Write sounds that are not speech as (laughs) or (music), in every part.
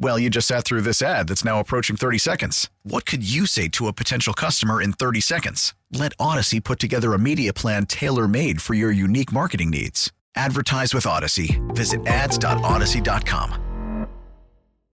Well, you just sat through this ad that's now approaching 30 seconds. What could you say to a potential customer in 30 seconds? Let Audacy put together a media plan tailor made for your unique marketing needs. Advertise with Audacy. Visit ads.audacy.com.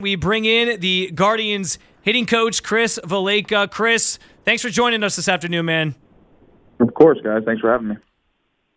We bring in the Guardians hitting coach, Chris Valaika. Chris, thanks for joining us this afternoon, man. Of course, guys. Thanks for having me.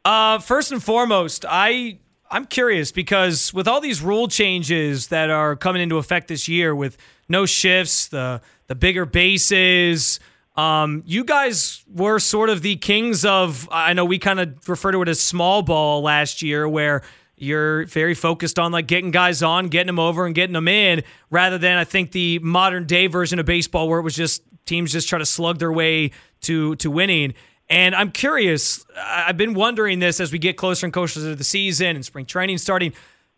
Uh, first and foremost, I I'm curious because with all these rule changes that are coming into effect this year, with no shifts, the the bigger bases, um, you guys were sort of the kings of. I know we kind of refer to it as small ball last year, where you're very focused on like getting guys on, getting them over, and getting them in, rather than I think the modern day version of baseball where it was just teams just try to slug their way to to winning. And I'm curious, I've been wondering this as we get closer and closer to the season and spring training starting.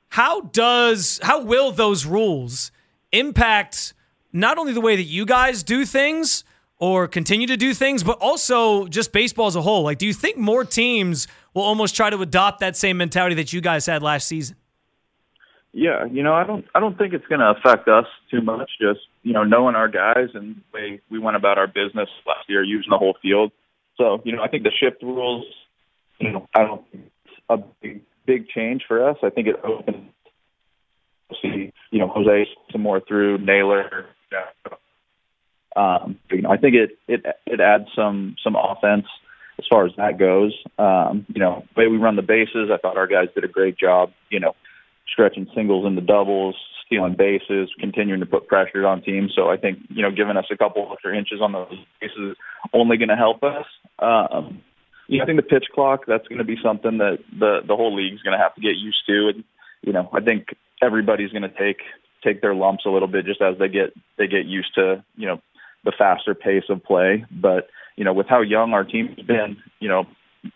How does how will those rules impact not only the way that you guys do things or continue to do things, but also just baseball as a whole? Like, do you think more teams will almost try to adopt that same mentality that you guys had last season? Yeah, you know, I don't I don't think it's going to affect us too much. Just you know, knowing our guys and the way we went about our business last year, using the whole field so, you know, I think the shift rules, you know, I don't think it's a big, big change for us. I think it opens, see, you know, Jose some more through Naylor. Yeah. Um, you know, I think it it it adds some some offense as far as that goes. Um, you know, the way we run the bases, I thought our guys did a great job. You know, stretching singles into doubles, stealing bases, continuing to put pressure on teams. So I think you know, giving us a couple extra inches on those bases only going to help us. Um, you know, I think the pitch clock that's going to be something that the the whole league's going to have to get used to, and you know, I think everybody's going to take take their lumps a little bit just as they get they get used to you know the faster pace of play. But you know, with how young our team's been, you know,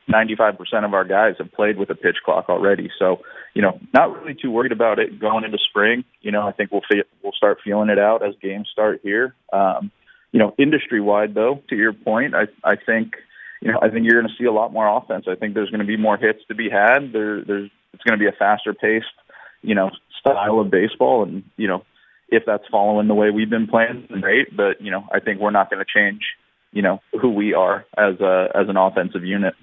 95% of our guys have played with a pitch clock already. So, you know, not really too worried about it going into spring. You know, I think we'll fe- we'll start feeling it out as games start here. Um, you know, industry wide though, to your point, I I think you know I think you're going to see a lot more offense. I think there's going to be more hits to be had. There there's it's going to be a faster paced, you know, style of baseball, and you know, if that's following the way we've been playing, great. But you know, I think we're not going to change, you know, who we are as a as an offensive unit.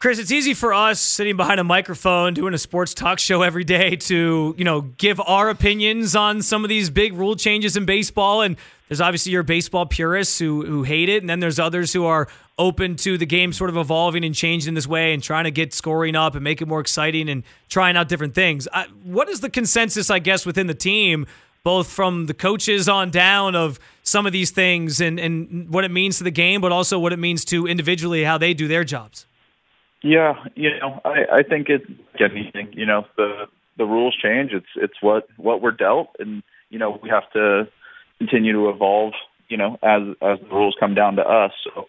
Chris, it's easy for us sitting behind a microphone doing a sports talk show every day to, you know, give our opinions on some of these big rule changes in baseball. And there's obviously your baseball purists who who hate it, and then there's others who are open to the game sort of evolving and changing in this way and trying to get scoring up and make it more exciting and trying out different things. I, what is the consensus, I guess, within the team, both from the coaches on down of some of these things and, and what it means to the game, but also what it means to individually how they do their jobs? Yeah, you know, I, I think it's anything. You know, the the rules change. It's it's what what we're dealt, and you know we have to continue to evolve. You know, as as the rules come down to us. So,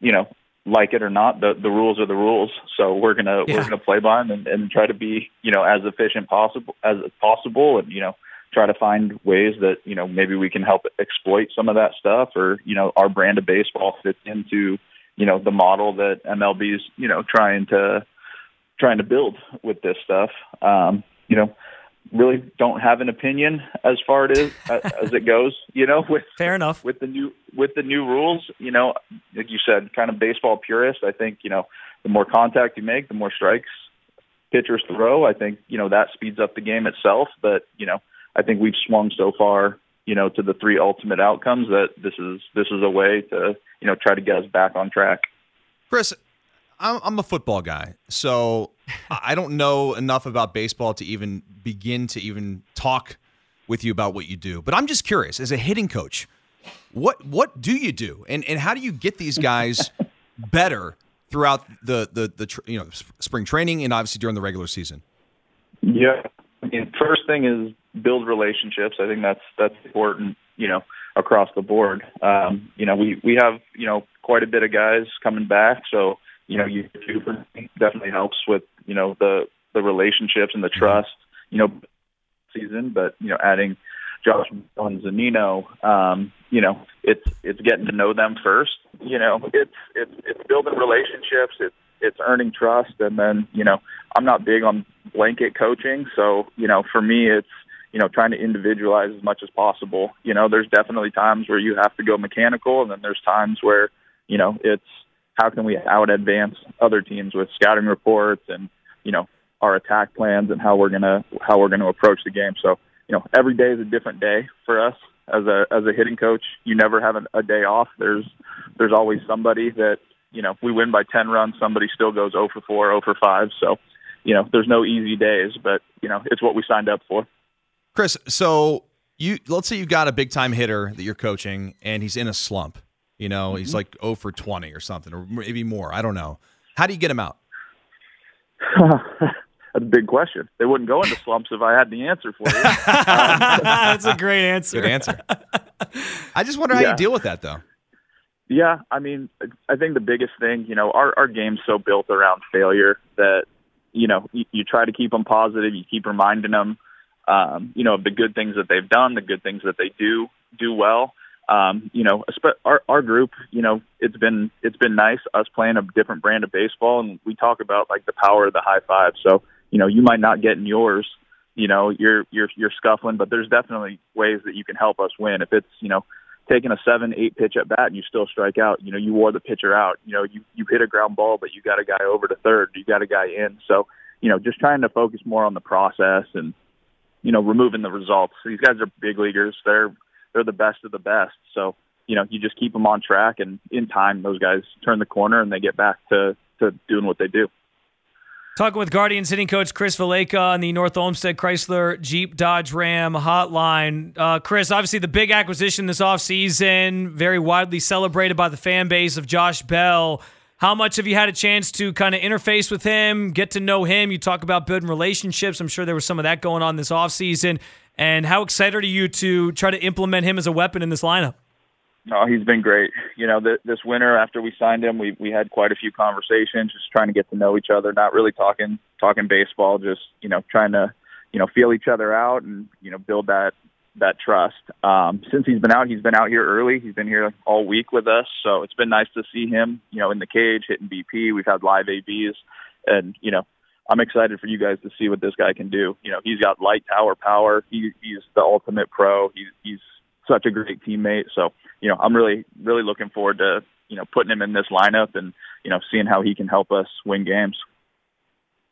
you know, like it or not, the the rules are the rules. So we're gonna yeah. we're gonna play by them and, and try to be you know as efficient possible as possible, and you know try to find ways that you know maybe we can help exploit some of that stuff, or you know our brand of baseball fits into you know the model that MLB is you know trying to trying to build with this stuff. Um, you know, really don't have an opinion as far as it is (laughs) as it goes. You know, with fair enough with the new with the new rules. You know, like you said, kind of baseball purist. I think you know the more contact you make, the more strikes pitchers throw. I think you know that speeds up the game itself. But you know, I think we've swung so far you know, to the three ultimate outcomes that this is this is a way to, you know, try to get us back on track. Chris, I'm, I'm a football guy, so (laughs) I don't know enough about baseball to even begin to even talk with you about what you do, but I'm just curious as a hitting coach, what what do you do, and and how do you get these guys (laughs) better throughout the the the you know spring training and obviously during the regular season? Yeah, I mean, first thing is build relationships. I think that's that's important. You know, across the board. Um, you know, we we have you know quite a bit of guys coming back, so you know, you definitely helps with you know the the relationships and the trust. You know, season, but you know, adding Josh and Zunino, um, you know, it's it's getting to know them first. You know, it's it's it's building relationships. It's it's earning trust, and then you know, I'm not big on blanket coaching, so you know, for me, it's you know, trying to individualize as much as possible. You know, there's definitely times where you have to go mechanical, and then there's times where you know it's how can we out advance other teams with scouting reports and you know our attack plans and how we're gonna how we're gonna approach the game. So you know, every day is a different day for us as a as a hitting coach. You never have a, day off. There's there's always somebody that you know we win by ten runs. Somebody still goes 0 for 4, 0 for 5. So you know, there's no easy days, but you know, it's what we signed up for. Chris, so you let's say you've got a big time hitter that you're coaching and he's in a slump. You know, mm-hmm. he's like 0 for 20 or something, or maybe more. I don't know. How do you get him out? (laughs) That's a big question. They wouldn't go into slumps if I had the answer for you. (laughs) That's a great answer. Good answer. I just wonder how yeah. you deal with that, though. Yeah, I mean, I think the biggest thing, you know, our our game's so built around failure that you know you, you try to keep them positive. You keep reminding them, um, you know, of the good things that they've done, the good things that they do do well. Um, you know, our our group, you know, it's been it's been nice us playing a different brand of baseball, and we talk about like the power of the high five. So you know, you might not get in yours, you know, you're you're you're scuffling, but there's definitely ways that you can help us win. If it's, you know, taking a seven, eight pitch at bat and you still strike out, you know, you wore the pitcher out. You know, you you hit a ground ball but you got a guy over to third, you got a guy in. So, you know, just trying to focus more on the process and, you know, removing the results. These guys are big leaguers. They're they're the best of the best. So, you know, you just keep them on track and in time those guys turn the corner and they get back to to doing what they do. Talking with Guardians hitting coach Chris Valaika on the North Olmsted Chrysler Jeep Dodge Ram hotline. Uh, Chris, obviously the big acquisition this offseason, very widely celebrated by the fan base of Josh Bell. How much have you had a chance to kind of interface with him, get to know him? You talk about building relationships. I'm sure there was some of that going on this offseason. And how excited are you to try to implement him as a weapon in this lineup? No, he's been great. You know, th- this winter after we signed him, we we had quite a few conversations, just trying to get to know each other. Not really talking talking baseball, just you know trying to you know feel each other out and you know build that that trust. Um, since he's been out, he's been out here early. He's been here all week with us, so it's been nice to see him. You know, in the cage hitting BP. We've had live ABs, and you know, I'm excited for you guys to see what this guy can do. You know, he's got light tower power. He, he's the ultimate pro. He, he's such a great teammate. So, you know, I'm really, really looking forward to, you know, putting him in this lineup and, you know, seeing how he can help us win games.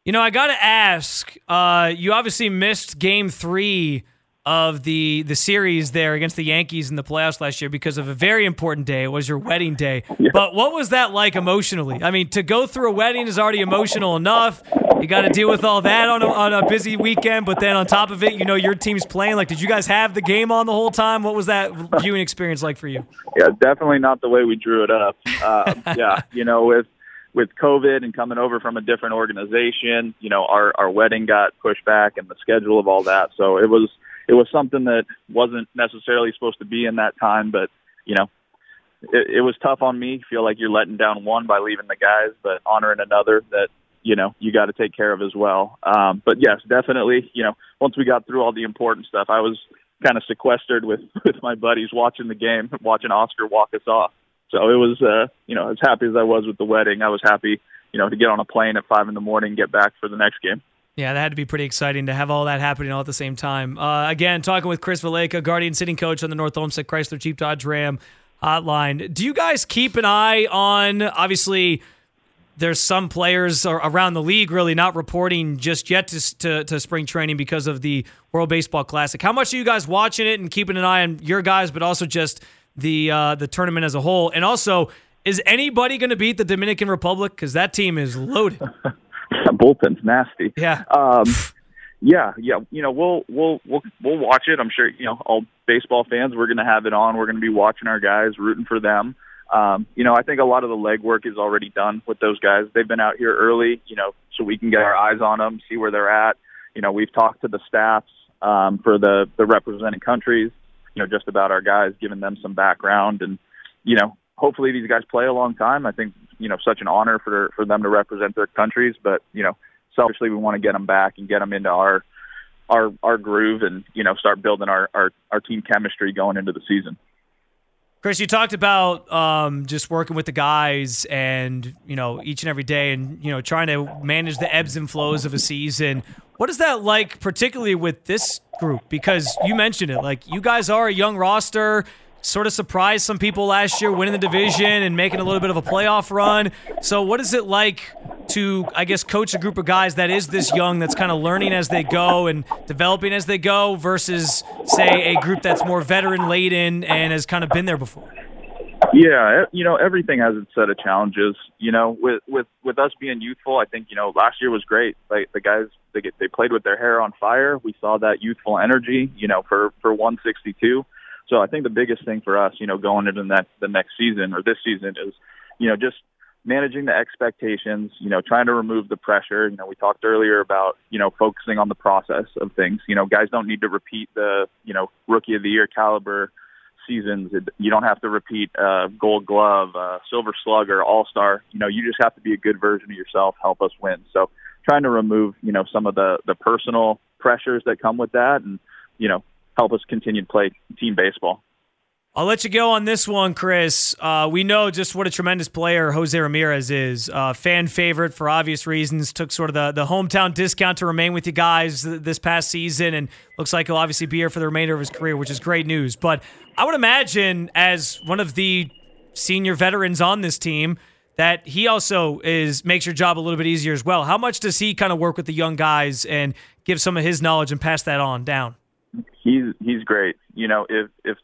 You know, I got to ask, uh, you obviously missed game three of the the series there against the Yankees in the playoffs last year because of a very important day. It was your wedding day. (laughs) Yeah. But what was that like emotionally? I mean, to go through a wedding is already emotional enough. You got to deal with all that on a, on a busy weekend, but then on top of it, you know your team's playing. Like, did you guys have the game on the whole time? What was that viewing experience like for you? Yeah, definitely not the way we drew it up. Uh, (laughs) yeah, you know, with with COVID and coming over from a different organization, you know, our our wedding got pushed back and the schedule of all that. So it was it was something that wasn't necessarily supposed to be in that time, but you know, it, it was tough on me. Feel like you're letting down one by leaving the guys, but honoring another that you know you got to take care of as well. Um, but yes, definitely. You know, once we got through all the important stuff, I was kind of sequestered with (laughs) with my buddies watching the game, watching Oscar walk us off. So it was, uh, you know, as happy as I was with the wedding, I was happy, you know, to get on a plane at five in the morning, get back for the next game. Yeah, that had to be pretty exciting to have all that happening all at the same time. Uh, again, talking with Chris Valaika, Guardians hitting coach on the North Olmsted Chrysler Jeep Dodge Ram hotline. Do you guys keep an eye on, obviously, there's some players around the league really not reporting just yet to, to, to, spring training because of the World Baseball Classic. How much are you guys watching it and keeping an eye on your guys, but also just the uh, the tournament as a whole? And also, is anybody going to beat the Dominican Republic? Because that team is loaded. (laughs) bullpen's nasty. Yeah. Um, Yeah, yeah. You know, we'll we'll we'll we'll watch it. I'm sure you know all baseball fans. We're going to have it on. We're going to be watching our guys, rooting for them. Um, you know, I think a lot of the legwork is already done with those guys. They've been out here early, you know, so we can get our eyes on them, see where they're at. You know, we've talked to the staffs um, for the the representing countries. You know, just about our guys, giving them some background, and you know, hopefully these guys play a long time. I think you know, such an honor for for them to represent their countries, but you know selfishly we want to get them back and get them into our our our groove and you know start building our our, our team chemistry going into the season. Chris, you talked about um, just working with the guys and you know each and every day, and you know trying to manage the ebbs and flows of a season. What is that like, particularly with this group? Because you mentioned it, like you guys are a young roster sort of surprised some people last year, winning the division and making a little bit of a playoff run. So, what is it like to, I guess, coach a group of guys that is this young, that's kind of learning as they go and developing as they go, versus, say, a group that's more veteran laden and has kind of been there before? Yeah, you know everything has its set of challenges. You know, with with with us being youthful, I think you know last year was great. Like the guys, they get, they played with their hair on fire. We saw that youthful energy. You know, for for 162 so I think the biggest thing for us, you know, going into next, the next season or this season is, you know, just managing the expectations, you know, trying to remove the pressure. You know, we talked earlier about, you know, focusing on the process of things. You know, guys don't need to repeat the, you know, rookie of the year caliber seasons. You don't have to repeat uh, gold glove, uh, silver slugger, all star. You know, you just have to be a good version of yourself, help us win. So trying to remove, you know, some of the, the personal pressures that come with that and, you know, help us continue to play team baseball. I'll let you go on this one, Chris. Uh, we know just what a tremendous player Jose Ramirez is. Uh, fan favorite for obvious reasons. Took sort of the, the hometown discount to remain with you guys this past season, and looks like he'll obviously be here for the remainder of his career, which is great news. But I would imagine, as one of the senior veterans on this team, that he also is makes your job a little bit easier as well. How much does he kind of work with the young guys and give some of his knowledge and pass that on down? He's he's great. You know, if if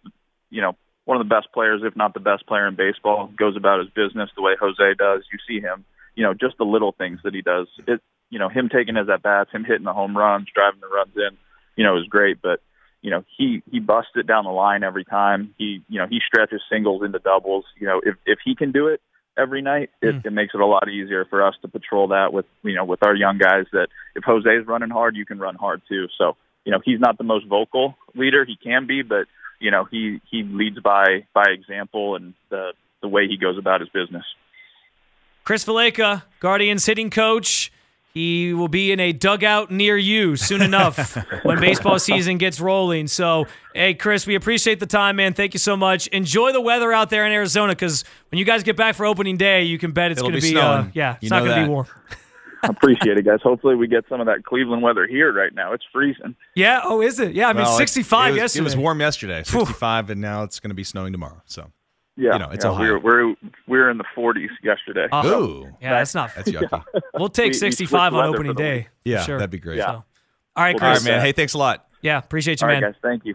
you know one of the best players, if not the best player in baseball, goes about his business the way Jose does, you see him. You know, just the little things that he does. It you know him taking his at bats, him hitting the home runs, driving the runs in. You know, is great, but you know he he busts it down the line every time. He you know he stretches singles into doubles. You know, if if he can do it every night, it, mm. it makes it a lot easier for us to patrol that with you know with our young guys. That if Jose's running hard, you can run hard too. So you know, he's not the most vocal leader. He can be, but you know, he he leads by by example and the the way he goes about his business. Chris Valaika, Guardians hitting coach. He will be in a dugout near you soon enough (laughs) when baseball season gets rolling. So, hey, Chris, we appreciate the time, man. Thank you so much. Enjoy the weather out there in Arizona because when you guys get back for opening day, you can bet it's going to be, be uh, yeah, it's you not going to be warm. (laughs) (laughs) Appreciate it, guys. Hopefully, we get some of that Cleveland weather here right now. It's freezing. Yeah. Oh, is it? Yeah. I mean, well, 65 it was, yesterday. It was warm yesterday, 65, and now it's going to be snowing tomorrow. So. Yeah, you know, it's yeah, Ohio. We're, we're we're in the 40s yesterday. Uh, Ooh, yeah, that's not. That's yucky. (laughs) We'll take We- we 65 on opening day. Yeah, sure. that'd be great. Yeah. So, all right, Chris. right, man. Hey, thanks a lot. Yeah, appreciate you, All right, man. guys. Thank you.